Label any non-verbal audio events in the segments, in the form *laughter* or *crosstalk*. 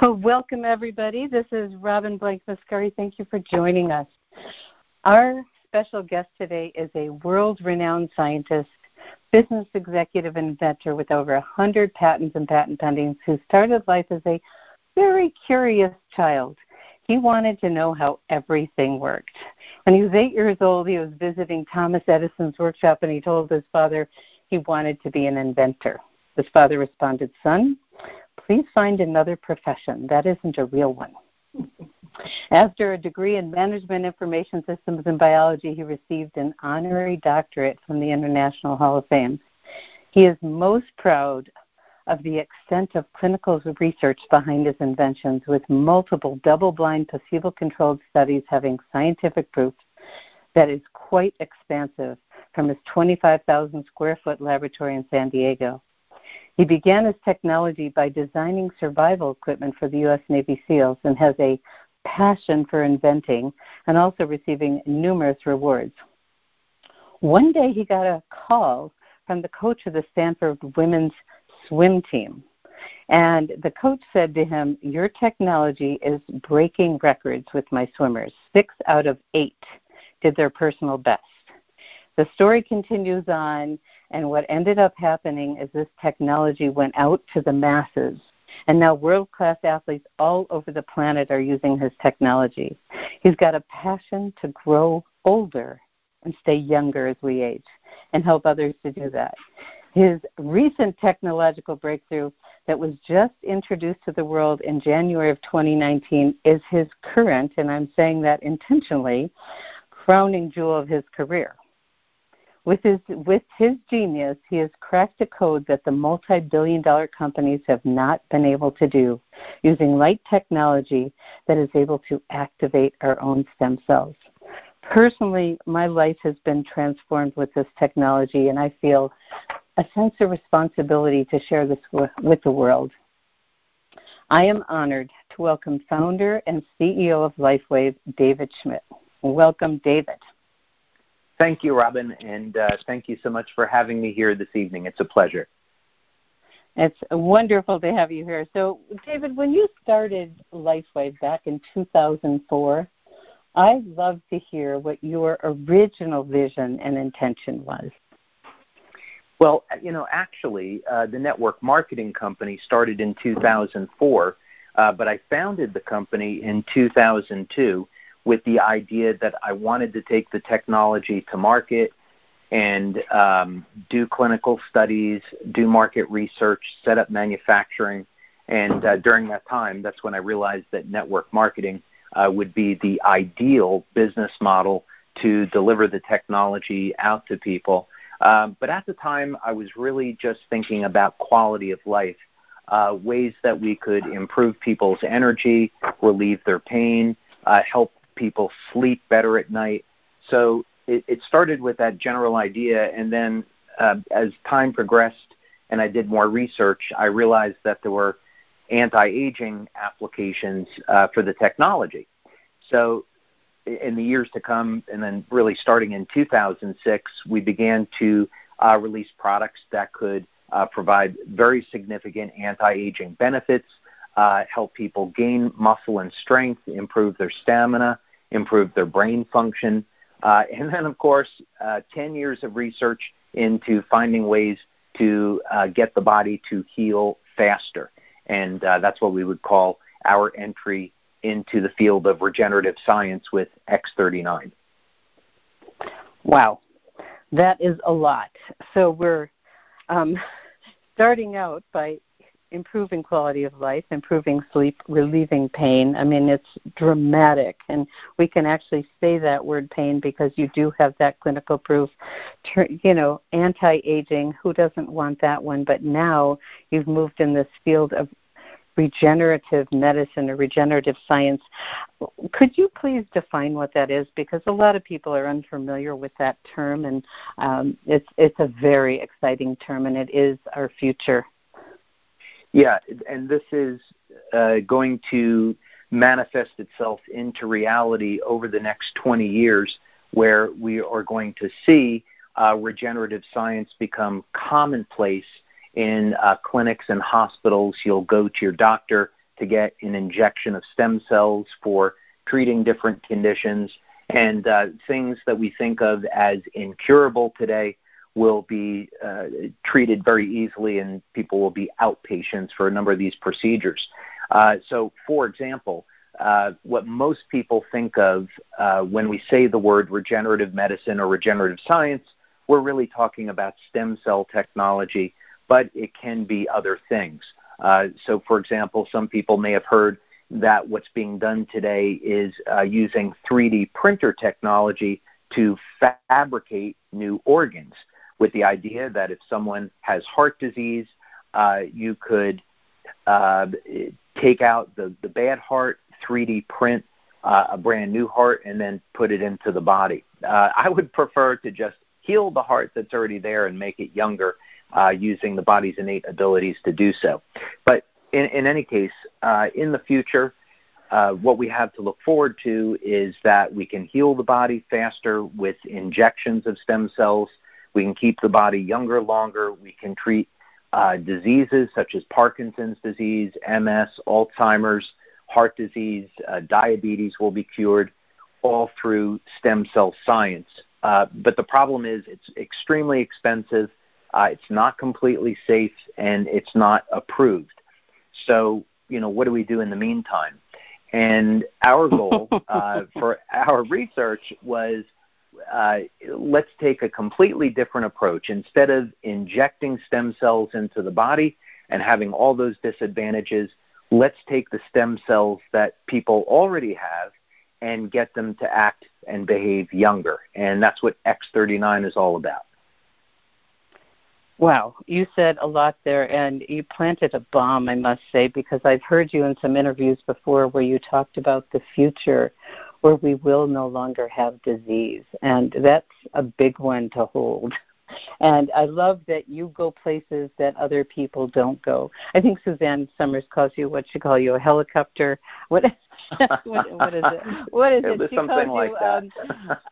Well, *laughs* welcome everybody. This is Robin Blank Mascari. Thank you for joining us. Our special guest today is a world renowned scientist, business executive, and inventor with over 100 patents and patent pendings who started life as a very curious child. He wanted to know how everything worked. When he was eight years old, he was visiting Thomas Edison's workshop and he told his father he wanted to be an inventor. His father responded, Son, please find another profession. That isn't a real one. After a degree in management information systems and biology, he received an honorary doctorate from the International Hall of Fame. He is most proud of the extent of clinical research behind his inventions, with multiple double blind, placebo controlled studies having scientific proof that is quite expansive from his 25,000 square foot laboratory in San Diego. He began his technology by designing survival equipment for the U.S. Navy SEALs and has a passion for inventing and also receiving numerous rewards. One day he got a call from the coach of the Stanford women's swim team. And the coach said to him, Your technology is breaking records with my swimmers. Six out of eight did their personal best. The story continues on, and what ended up happening is this technology went out to the masses. And now world class athletes all over the planet are using his technology. He's got a passion to grow older and stay younger as we age and help others to do that. His recent technological breakthrough that was just introduced to the world in January of 2019 is his current, and I'm saying that intentionally, crowning jewel of his career. With his, with his genius, he has cracked a code that the multi billion dollar companies have not been able to do using light technology that is able to activate our own stem cells. Personally, my life has been transformed with this technology, and I feel a sense of responsibility to share this with the world. I am honored to welcome founder and CEO of LifeWave, David Schmidt. Welcome, David. Thank you, Robin, and uh, thank you so much for having me here this evening. It's a pleasure. It's wonderful to have you here. So, David, when you started LifeWave back in 2004, I'd love to hear what your original vision and intention was. Well, you know, actually, uh, the network marketing company started in 2004, uh, but I founded the company in 2002 with the idea that I wanted to take the technology to market and um, do clinical studies, do market research, set up manufacturing. And uh, during that time, that's when I realized that network marketing uh, would be the ideal business model to deliver the technology out to people. Um, but at the time, I was really just thinking about quality of life, uh, ways that we could improve people's energy, relieve their pain, uh, help people sleep better at night. So it, it started with that general idea, and then uh, as time progressed and I did more research, I realized that there were anti-aging applications uh, for the technology. So in the years to come, and then really starting in 2006, we began to uh, release products that could uh, provide very significant anti-aging benefits, uh, help people gain muscle and strength, improve their stamina, improve their brain function. Uh, and then, of course, uh, 10 years of research into finding ways to uh, get the body to heal faster. And uh, that's what we would call our entry into the field of regenerative science with X39. Wow, that is a lot. So we're um, *laughs* starting out by improving quality of life, improving sleep, relieving pain. I mean, it's dramatic. And we can actually say that word pain because you do have that clinical proof. You know, anti aging, who doesn't want that one? But now you've moved in this field of regenerative medicine or regenerative science. Could you please define what that is? Because a lot of people are unfamiliar with that term, and um, it's it's a very exciting term, and it is our future. Yeah, and this is uh, going to manifest itself into reality over the next 20 years, where we are going to see uh, regenerative science become commonplace in uh, clinics and hospitals. You'll go to your doctor to get an injection of stem cells for treating different conditions. And uh, things that we think of as incurable today will be uh, treated very easily, and people will be outpatients for a number of these procedures. Uh, so, for example, uh, what most people think of uh, when we say the word regenerative medicine or regenerative science, we're really talking about stem cell technology, but it can be other things. Uh, so, for example, some people may have heard that what's being done today is uh, using 3D printer technology to fabricate new organs, with the idea that if someone has heart disease, uh, you could uh, take out the, the bad heart, 3D print uh, a brand new heart, and then put it into the body. Uh, I would prefer to just heal the heart that's already there and make it younger uh, using the body's innate abilities to do so. But in, in any case, uh, in the future, uh, what we have to look forward to is that we can heal the body faster with injections of stem cells. We can keep the body younger longer. We can treat uh, diseases such as Parkinson's disease, MS, Alzheimer's, heart disease, uh, diabetes will be cured, all through stem cell science. Uh, but the problem is it's extremely expensive, uh, it's not completely safe, and it's not approved. So, you know, what do we do in the meantime? And our goal *laughs* uh, for our research was uh, let's take a completely different approach. Instead of injecting stem cells into the body and having all those disadvantages, let's take the stem cells that people already have and get them to act and behave younger. And that's what X39 is all about. Wow, you said a lot there, and you planted a bomb, I must say, because I've heard you in some interviews before where you talked about the future where we will no longer have disease. And that's a big one to hold. And I love that you go places that other people don't go. I think Suzanne Somers calls you what she call you a helicopter. What is, *laughs* what, what is it? What is it? She calls like you um,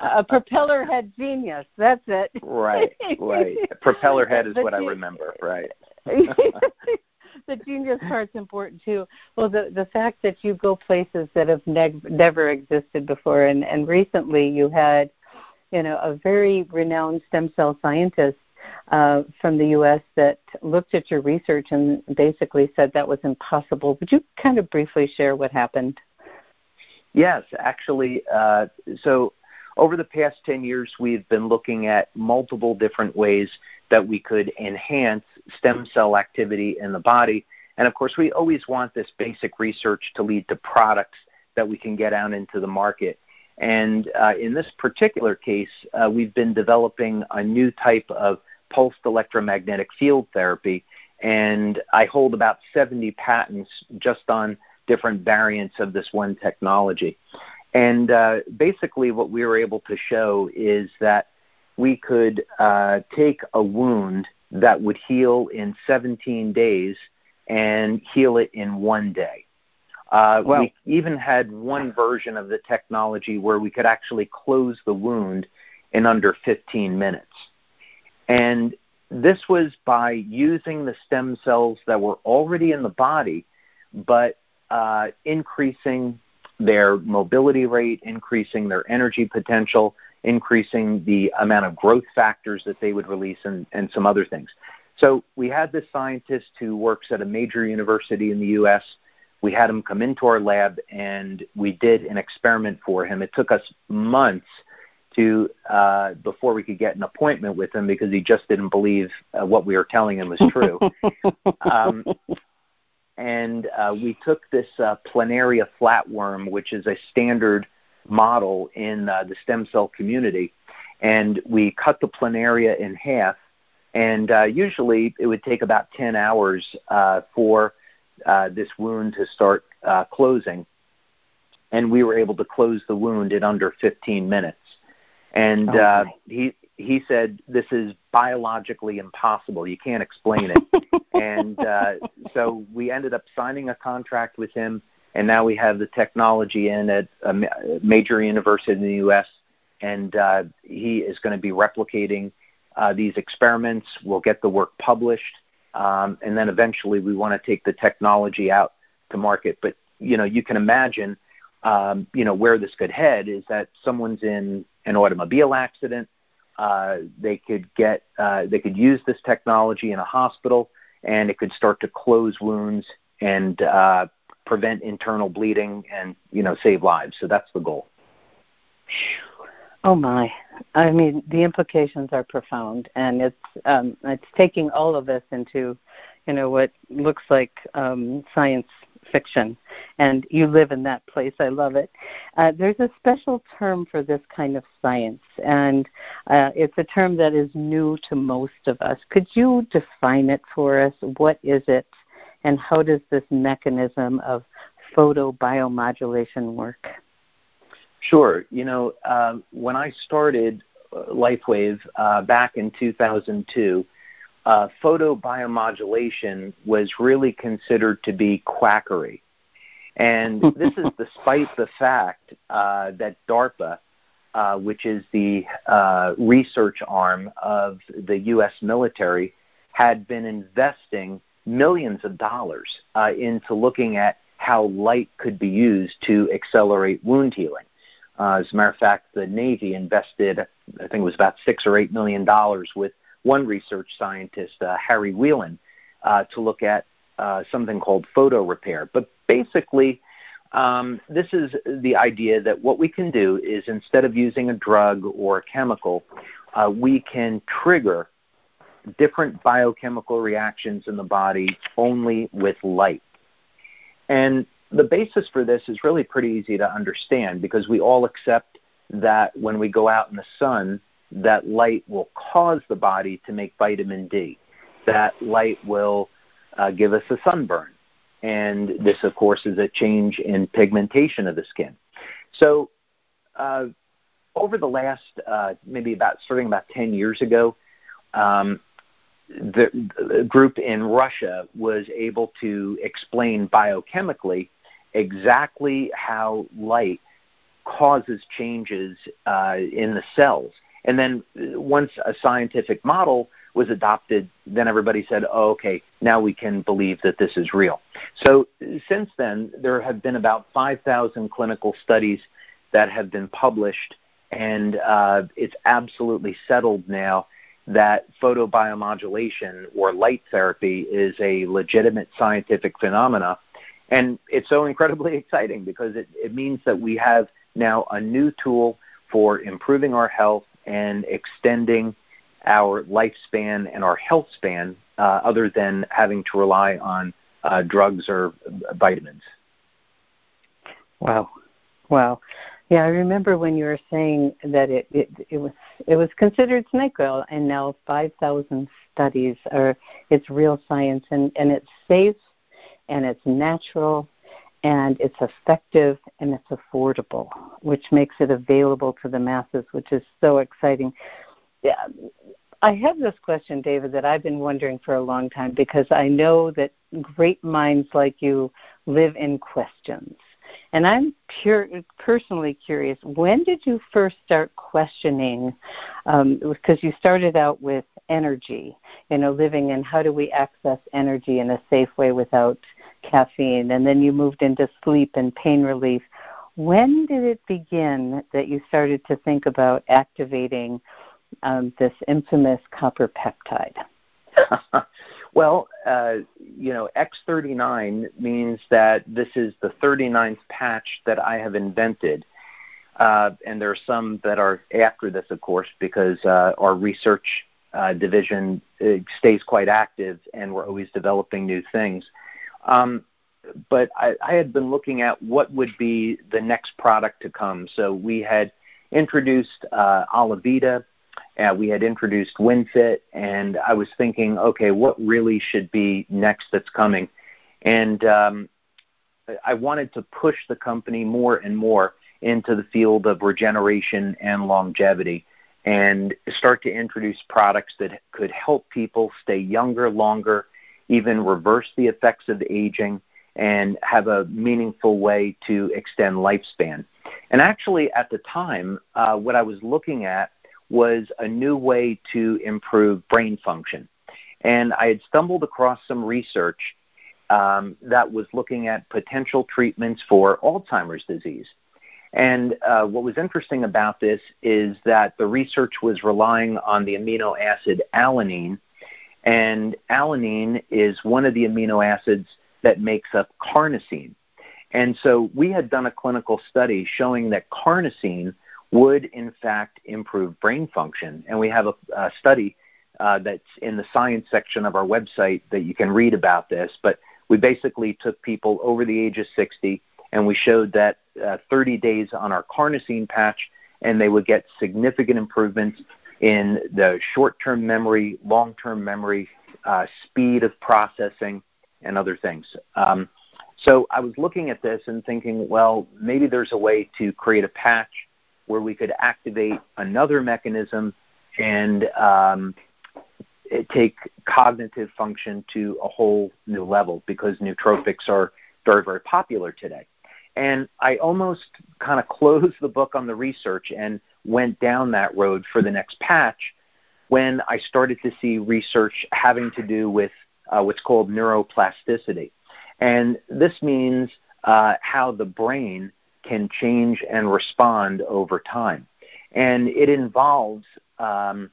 a propeller head genius. That's it. Right, right. *laughs* Propeller head is what I remember. Right. *laughs* the genius part's important too. Well, the the fact that you go places that have ne- never existed before, and and recently you had you know, a very renowned stem cell scientist uh, from the U.S. that looked at your research and basically said that was impossible. Would you kind of briefly share what happened? Yes, actually. Uh, so over the past 10 years, we've been looking at multiple different ways that we could enhance stem cell activity in the body. And of course, we always want this basic research to lead to products that we can get out into the market. And uh, in this particular case, uh, we've been developing a new type of pulsed electromagnetic field therapy, and I hold about 70 patents just on different variants of this one technology. And uh, basically, what we were able to show is that we could uh, take a wound that would heal in 17 days and heal it in one day. Uh, well, we even had one version of the technology where we could actually close the wound in under 15 minutes. And this was by using the stem cells that were already in the body, but uh, increasing their mobility rate, increasing their energy potential, increasing the amount of growth factors that they would release, and, and some other things. So we had this scientist who works at a major university in the U.S we had him come into our lab and we did an experiment for him. It took us months to uh, before we could get an appointment with him because he just didn't believe uh, what we were telling him was true. *laughs* um, and uh, we took this uh, planaria flatworm, which is a standard model in uh, the stem cell community, and we cut the planaria in half. And uh, usually, it would take about 10 hours uh, for uh, this wound to start uh, closing. And we were able to close the wound in under 15 minutes. And oh, uh, he he said this is biologically impossible. You can't explain it. *laughs* and uh, so we ended up signing a contract with him, and now we have the technology in at a major university in the U.S. And uh, he is going to be replicating uh, these experiments. We'll get the work published, um, and then eventually we want to take the technology out to market. But you know, you can imagine, um, you know, where this could head is that someone's in an automobile accident. Uh, they could get, uh, they could use this technology in a hospital, and it could start to close wounds and uh, prevent internal bleeding, and you know, save lives. So that's the goal. Oh my! I mean, the implications are profound, and it's um, it's taking all of us into, you know, what looks like um, science fiction, and you live in that place. I love it. Uh, there's a special term for this kind of science, and uh, it's a term that is new to most of us. Could you define it for us? What is it, and how does this mechanism of photobiomodulation work? Sure. You know, uh, when I started uh, LifeWave uh, back in 2002, uh, photobiomodulation was really considered to be quackery. And *laughs* this is despite the fact uh, that DARPA, uh, which is the uh, research arm of the U.S. military, had been investing millions of dollars uh, into looking at how light could be used to accelerate wound healing. Uh, as a matter of fact, the Navy invested, I think it was about six or eight million dollars with one research scientist, uh, Harry Whelan, uh, to look at uh, something called photo repair. But basically, um, this is the idea that what we can do is instead of using a drug or a chemical, uh, we can trigger different biochemical reactions in the body only with light. And the basis for this is really pretty easy to understand because we all accept that when we go out in the sun, that light will cause the body to make vitamin D. That light will uh, give us a sunburn. And this, of course, is a change in pigmentation of the skin. So, uh, over the last uh, maybe about starting about 10 years ago, um, the, the group in Russia was able to explain biochemically exactly how light causes changes uh, in the cells. And then uh, once a scientific model was adopted, then everybody said, oh, okay, now we can believe that this is real. So since then, there have been about 5,000 clinical studies that have been published, and uh, it's absolutely settled now that photobiomodulation or light therapy is a legitimate scientific phenomena. And it's so incredibly *laughs* exciting because it, it means that we have now a new tool for improving our health and extending our lifespan and our health span uh, other than having to rely on uh, drugs or vitamins. Wow. Wow. Yeah, I remember when you were saying that it, it, it was it was considered snake oil, and now 5,000 studies are it's real science, and and it's safe, and it's natural, and it's effective, and it's affordable, which makes it available to the masses, which is so exciting. Yeah, I have this question, David, that I've been wondering for a long time because I know that great minds like you live in questions and I'm pure, personally curious, when did you first start questioning? Um, because you started out with energy, you know, living in how do we access energy in a safe way without caffeine, and then you moved into sleep and pain relief. When did it begin that you started to think about activating um, this infamous copper peptide? *laughs* well, uh, you know, X39 means that this is the 39th patch that I have invented. Uh, and there are some that are after this, of course, because uh, our research uh, division stays quite active and we're always developing new things. Um, but I, I had been looking at what would be the next product to come. So we had introduced uh, Alavida, uh, we had introduced WinFit, and I was thinking, okay, what really should be next that's coming? And um, I wanted to push the company more and more into the field of regeneration and longevity and start to introduce products that could help people stay younger longer, even reverse the effects of aging, and have a meaningful way to extend lifespan. And actually, at the time, uh, what I was looking at was a new way to improve brain function. And I had stumbled across some research, um, that was looking at potential treatments for Alzheimer's disease. And uh, what was interesting about this is that the research was relying on the amino acid alanine, and alanine is one of the amino acids that makes up carnosine. And so we had done a clinical study showing that carnosine would, in fact, improve brain function. And we have a, a study uh, that's in the science section of our website that you can read about this. But we basically took people over the age of 60 and we showed that uh, 30 days on our carnosine patch and they would get significant improvements in the short-term memory, long-term memory, uh, speed of processing, and other things. Um, so I was looking at this and thinking, well, maybe there's a way to create a patch where we could activate another mechanism and um, take cognitive function to a whole new level because nootropics are very, very popular today. And I almost kind of closed the book on the research and went down that road for the next patch when I started to see research having to do with uh, what's called neuroplasticity. And this means uh, how the brain can change and respond over time. And it involves um,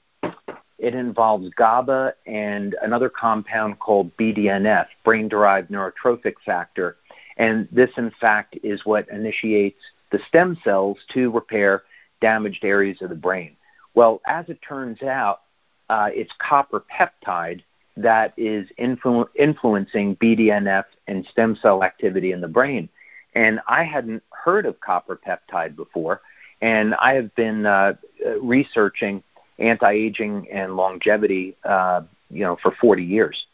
it involves GABA and another compound called BDNF, brain derived neurotrophic factor. And this, in fact, is what initiates the stem cells to repair damaged areas of the brain. Well, as it turns out, uh, it's copper peptide that is influ- influencing BDNF and stem cell activity in the brain. And I hadn't heard of copper peptide before, and I have been uh, researching anti-aging and longevity, uh, you know, for 40 years.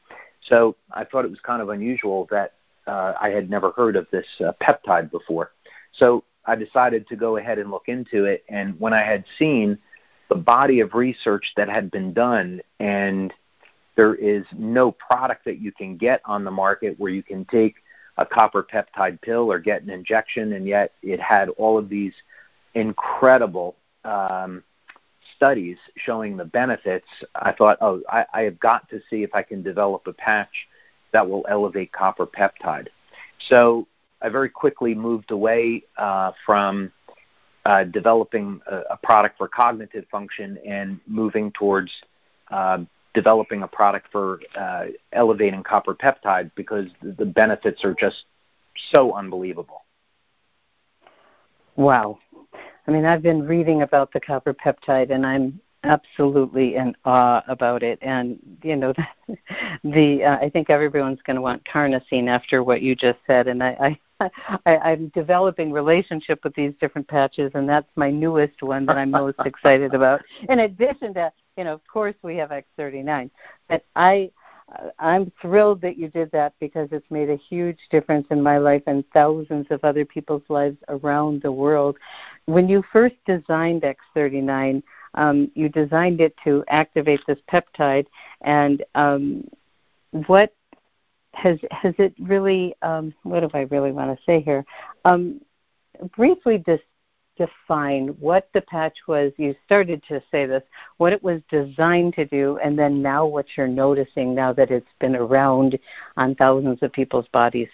So I thought it was kind of unusual that uh, I had never heard of this uh, peptide before. So I decided to go ahead and look into it. And when I had seen the body of research that had been done, and there is no product that you can get on the market where you can take a copper peptide pill or get an injection, and yet it had all of these incredible um, studies showing the benefits, I thought, oh, I, I have got to see if I can develop a patch that will elevate copper peptide. So I very quickly moved away uh, from uh, developing a, a, product for cognitive function and moving towards uh, developing a product for uh, elevating copper peptide because the benefits are just so unbelievable. Wow. I mean, I've been reading about the copper peptide, and I'm absolutely in awe about it. And you know, the, *laughs* the uh, I think everyone's going to want carnosine after what you just said. And I, I, *laughs* I, I'm developing relationship with these different patches, and that's my newest one that I'm most *laughs* excited about. In addition to, you know, of course, we have X39, but I I'm thrilled that you did that because it's made a huge difference in my life and thousands of other people's lives around the world. When you first designed X39, um, you designed it to activate this peptide, and um, what has has it really? Um, what do I really want to say here? Um, briefly, just define what the patch was. You started to say this, what it was designed to do, and then now what you're noticing now that it's been around on thousands of people's bodies.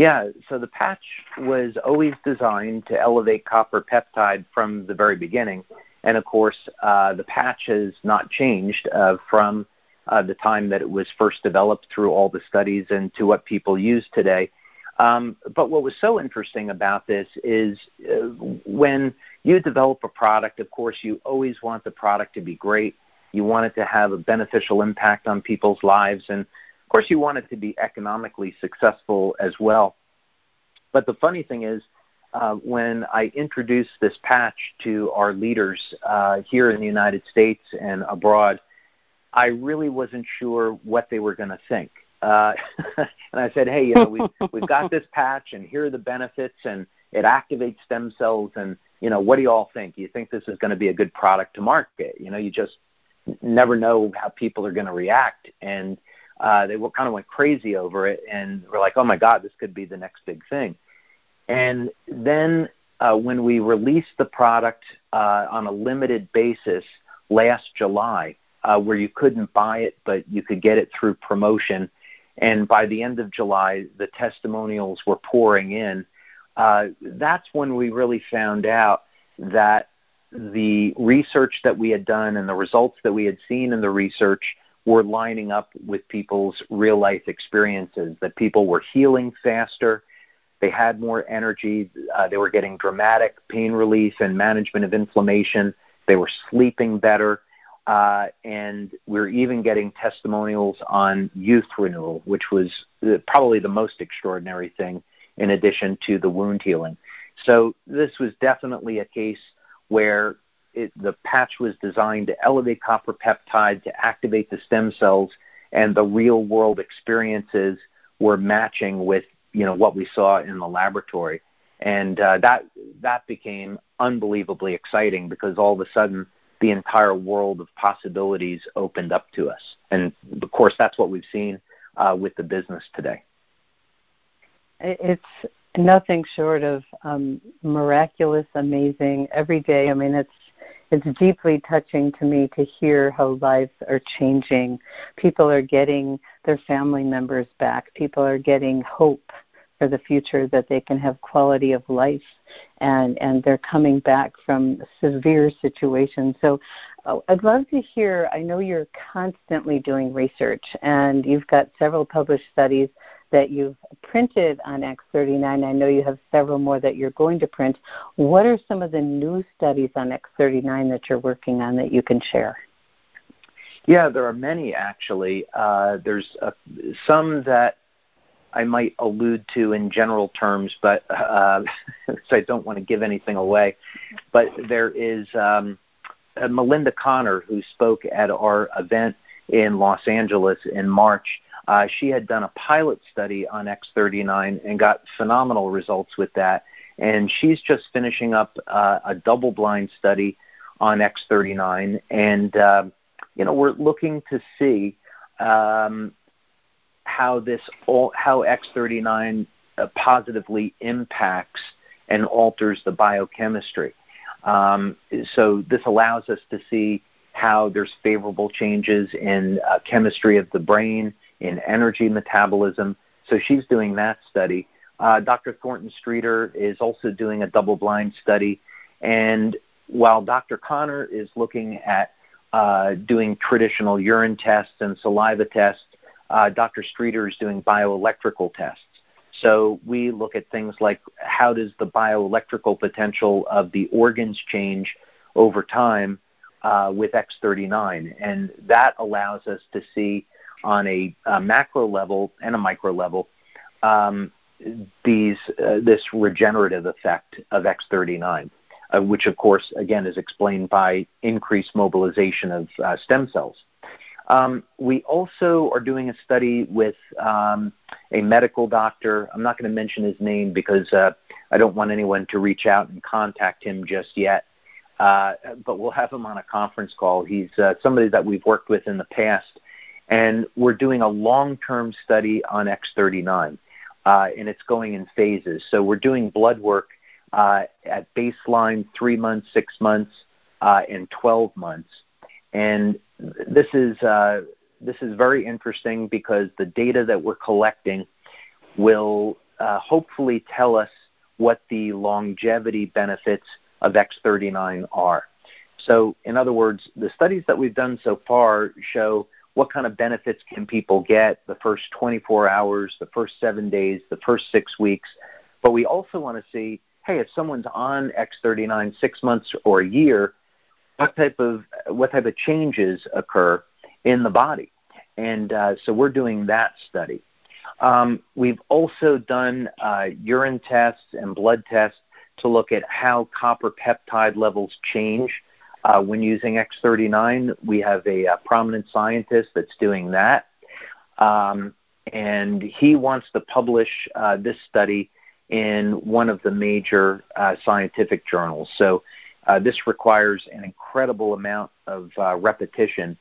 Yeah, so the patch was always designed to elevate copper peptide from the very beginning. And of course, uh, the patch has not changed uh, from uh, the time that it was first developed through all the studies and to what people use today. Um, but what was so interesting about this is uh, when you develop a product, of course, you always want the product to be great. You want it to have a beneficial impact on people's lives. And course, you want it to be economically successful as well. But the funny thing is, uh, when I introduced this patch to our leaders uh, here in the United States and abroad, I really wasn't sure what they were going to think uh, *laughs* and I said, hey, you know, we've *laughs* we've got this patch, and here are the benefits, and it activates stem cells, and you know, what do you all think? Do you think this is going to be a good product to market? You know, you just never know how people are going to react, and uh, they kind of went crazy over it, and we're like, oh my God, this could be the next big thing. And then uh, when we released the product uh, on a limited basis last July, uh, where you couldn't buy it, but you could get it through promotion and by the end of July, the testimonials were pouring in. Uh, that's when we really found out that the research that we had done and the results that we had seen in the research were lining up with people's real life experiences, that people were healing faster, they had more energy, uh, they were getting dramatic pain relief and management of inflammation, they were sleeping better, uh, and we're even getting testimonials on youth renewal, which was probably the most extraordinary thing in addition to the wound healing. So this was definitely a case where it, the patch was designed to elevate copper peptide, to activate the stem cells, and the real world experiences were matching with you know what we saw in the laboratory, and uh, that that became unbelievably exciting because all of a sudden the entire world of possibilities opened up to us, and of course that's what we've seen uh, with the business today. It's nothing short of um, miraculous, amazing. Every day, I mean, it's it's deeply touching to me to hear how lives are changing. People are getting their family members back. People are getting hope for the future that they can have quality of life and and they're coming back from severe situations so uh, i'd love to hear i know you're constantly doing research and you've got several published studies that you've printed on X39. I know you have several more that you're going to print. What are some of the new studies on X39 that you're working on that you can share? Yeah, there are many actually. Uh, there's uh, some that I might allude to in general terms, but uh, *laughs* so I don't want to give anything away. But there is um, uh, Melinda Connor who spoke at our event in Los Angeles in March uh, she had done a pilot study on X39 and got phenomenal results with that. And she's just finishing up uh, a double blind study on X39. And, uh, you know, we're looking to see um, how this, how X39 uh, positively impacts and alters the biochemistry. Um, so this allows us to see how there's favorable changes in uh, chemistry of the brain, in energy metabolism. So she's doing that study. Uh, Dr. Thornton Streeter is also doing a double blind study. And while Dr. Connor is looking at uh, doing traditional urine tests and saliva tests, uh, Dr. Streeter is doing bioelectrical tests. So we look at things like how does the bioelectrical potential of the organs change over time uh, with X39, and that allows us to see on a, a macro level and a micro level um, these uh, this regenerative effect of X39, uh, which of course again is explained by increased mobilization of uh, stem cells. Um, we also are doing a study with um, a medical doctor. I'm not going to mention his name because uh, I don't want anyone to reach out and contact him just yet. Uh, but we'll have him on a conference call. He's uh, somebody that we've worked with in the past and we're doing a long-term study on X39, uh, and it's going in phases. So we're doing blood work uh, at baseline, three months, six months, uh, and 12 months. And this is uh, this is very interesting because the data that we're collecting will uh, hopefully tell us what the longevity benefits of X39 are. So, in other words, the studies that we've done so far show what kind of benefits can people get the first 24 hours, the first seven days, the first six weeks. But we also want to see, hey, if someone's on X39 six months or a year, what type of what type of changes occur in the body? And uh, so we're doing that study. Um, we've also done uh, urine tests and blood tests to look at how copper peptide levels change uh, when using X39, we have a, a, prominent scientist that's doing that. Um, and he wants to publish uh, this study in one of the major uh, scientific journals. So uh, this requires an incredible amount of uh, repetition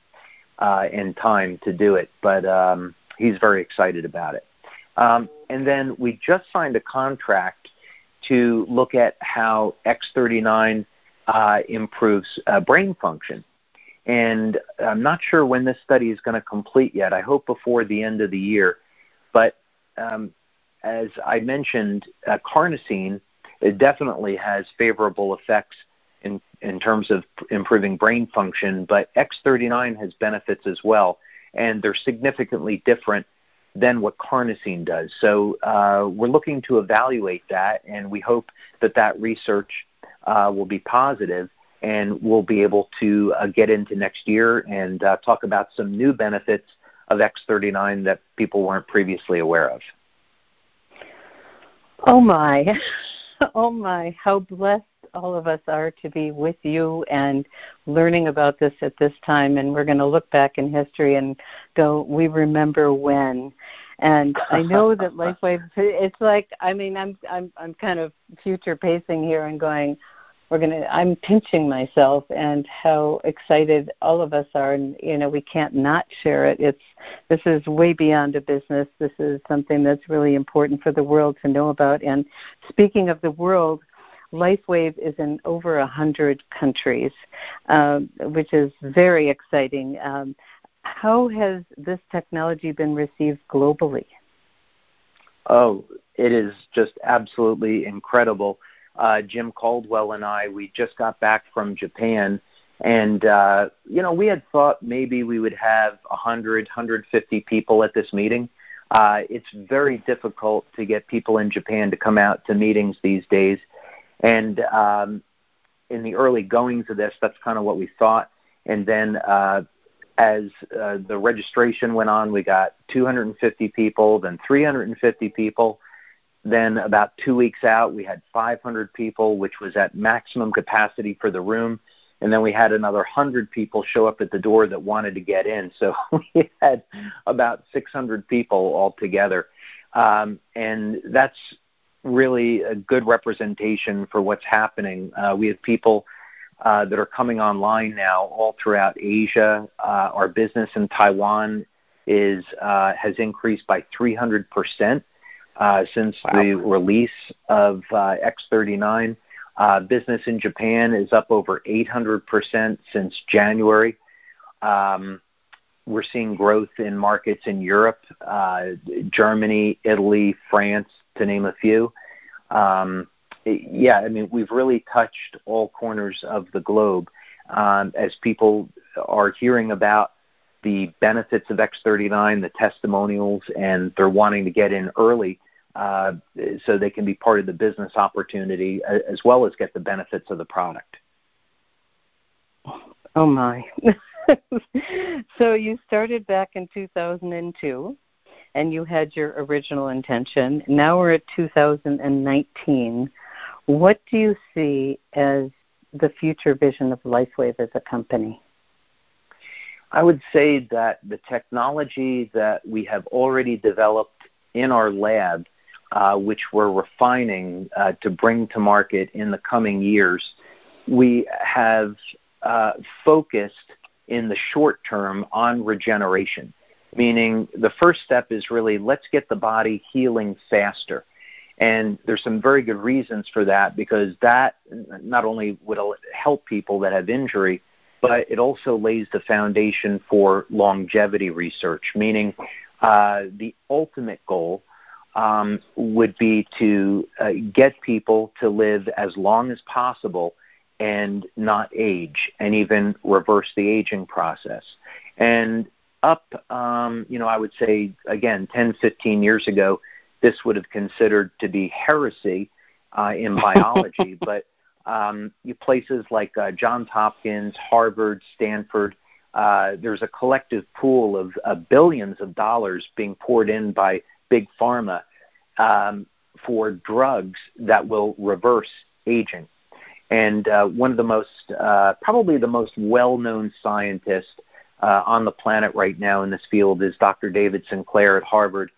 uh, and time to do it, but um, he's very excited about it. Um, and then we just signed a contract to look at how X39 uh, improves uh, brain function. And I'm not sure when this study is going to complete yet. I hope before the end of the year. But um, as I mentioned, uh, carnosine it definitely has favorable effects in, in terms of improving brain function, but X39 has benefits as well, and they're significantly different than what carnosine does. So uh, we're looking to evaluate that, and we hope that that research uh, will be positive and we'll be able to uh, get into next year and uh, talk about some new benefits of X39 that people weren't previously aware of. Oh my, *laughs* oh my, how blessed all of us are to be with you and learning about this at this time. And we're going to look back in history and go, we remember when. And I know that *laughs* LifeWave, it's like, I mean, I'm, I'm, I'm kind of future pacing here and going, we're going to i'm pinching myself and how excited all of us are and you know we can't not share it it's this is way beyond a business this is something that's really important for the world to know about and speaking of the world LifeWave is in over a hundred countries, um, which is very exciting. Um, how has this technology been received globally? Oh, it is just absolutely incredible uh, Jim Caldwell and I, we just got back from Japan, and uh, you know we had thought maybe we would have 100, 150 people at this meeting. Uh, it's very difficult to get people in Japan to come out to meetings these days, and um, in the early goings of this, that's kind of what we thought. And then uh, as uh, the registration went on, we got 250 people, then 350 people then, about two weeks out, we had 500 people, which was at maximum capacity for the room. And then we had another 100 people show up at the door that wanted to get in. So *laughs* we had about 600 people altogether. Um, and that's really a good representation for what's happening. Uh, we have people uh, that are coming online now all throughout Asia. Uh, our business in Taiwan is uh, has increased by 300 percent uh, since wow. the release of uh, X39. Uh, business in Japan is up over 800% since January. Um, we're seeing growth in markets in Europe, uh, Germany, Italy, France, to name a few. Um, yeah, I mean, we've really touched all corners of the globe um, as people are hearing about the benefits of X39, the testimonials, and they're wanting to get in early uh, so they can be part of the business opportunity as well as get the benefits of the product. Oh my. *laughs* *laughs* so you started back in 2002 and you had your original intention. Now we're at 2019. What do you see as the future vision of LifeWave as a company? I would say that the technology that we have already developed in our lab uh, which we're refining uh, to bring to market in the coming years, we have uh, focused in the short term on regeneration, meaning the first step is really let's get the body healing faster. And there's some very good reasons for that because that not only would help people that have injury, but it also lays the foundation for longevity research, meaning uh, the ultimate goal um, would be to uh, get people to live as long as possible and not age, and even reverse the aging process. And up, um, you know, I would say again, 10, 15 years ago, this would have considered to be heresy uh, in biology, *laughs* but um, places like uh, Johns Hopkins, Harvard, Stanford, uh, there's a collective pool of uh, billions of dollars being poured in by big pharma um, for drugs that will reverse aging. And uh, one of the most, uh, probably the most well known scientist uh, on the planet right now in this field is Dr. David Sinclair at Harvard.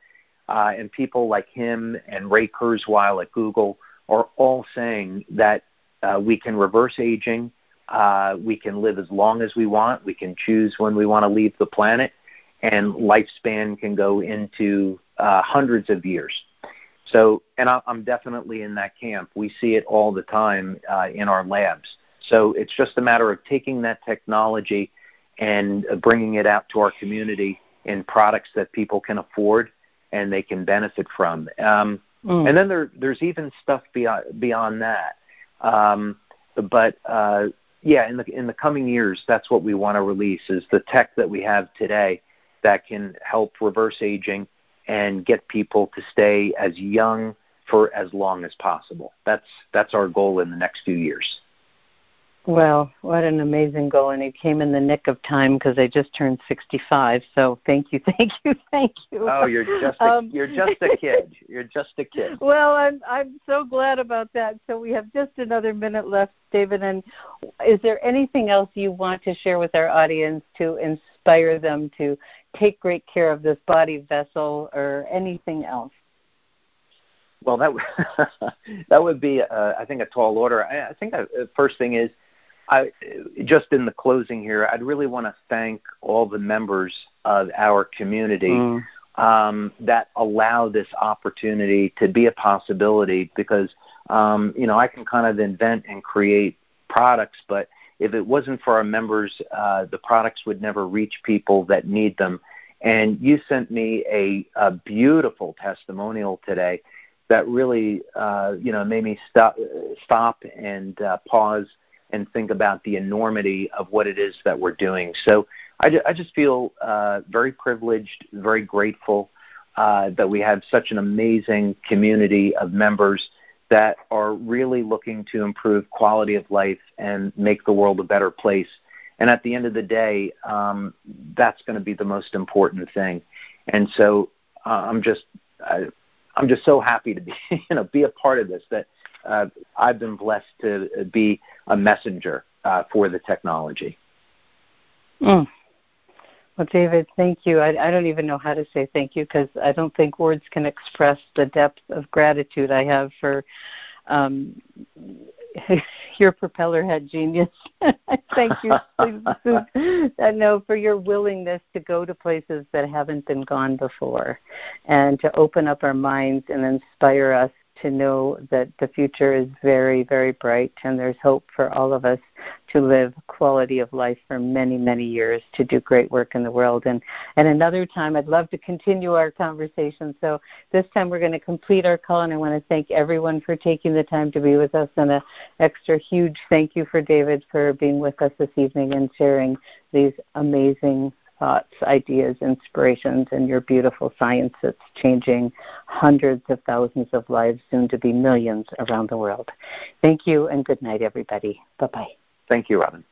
Uh, and people like him and Ray Kurzweil at Google are all saying that uh, we can reverse aging, uh, we can live as long as we want, we can choose when we want to leave the planet, and lifespan can go into hundreds of years. So, and I'm definitely in that camp. We see it all the time uh, in our labs. So it's just a matter of taking that technology and bringing it out to our community in products that people can afford and they can benefit from. Um, mm. And then there, there's even stuff beyond beyond that. Um, but uh, yeah, in the in the coming years, that's what we want to release is the tech that we have today that can help reverse aging and get people to stay as young for as long as possible. That's that's our goal in the next few years. Well, what an amazing goal, and it came in the nick of time because I just turned 65. So thank you, *laughs* thank you, thank you. Oh, you're just a, um, you're just a kid. You're just a kid. *laughs* Well, I'm I'm so glad about that. So we have just another minute left, David. And is there anything else you want to share with our audience to inspire them to take great care of this body vessel, or anything else? Well, that *laughs* that would be, uh, I think, a tall order. I, I think the first thing is I, just in the closing here, I'd really want to thank all the members of our community mm. um, that allow this opportunity to be a possibility because, um, you know, I can kind of invent and create products, but if it wasn't for our members, uh, the products would never reach people that need them. And you sent me a, a beautiful testimonial today that really, uh, you know, made me stop, stop and uh, pause – and think about the enormity of what it is that we're doing. So I, I just feel uh, very privileged, very grateful uh, that we have such an amazing community of members that are really looking to improve quality of life and make the world a better place. And at the end of the day, um, that's going to be the most important thing. And so uh, I'm just I, I'm just so happy to be *laughs* you know be a part of this. That uh, I've been blessed to be a messenger uh, for the technology. Mm. Well, David, thank you. I, I don't even know how to say thank you because I don't think words can express the depth of gratitude I have for um, *laughs* your propeller head genius. *laughs* thank you, *laughs* no, for your willingness to go to places that haven't been gone before, and to open up our minds and inspire us to know that the future is very, very bright and there's hope for all of us to live quality of life for many, many years to do great work in the world. And, and another time, I'd love to continue our conversation. So this time we're going to complete our call, and I want to thank everyone for taking the time to be with us. And an extra huge thank you for David for being with us this evening and sharing these amazing thoughts, ideas, inspirations, and your beautiful science that's changing hundreds of thousands of lives, soon to be millions around the world. Thank you, and good night, everybody. Bye bye. Thank you, Robin.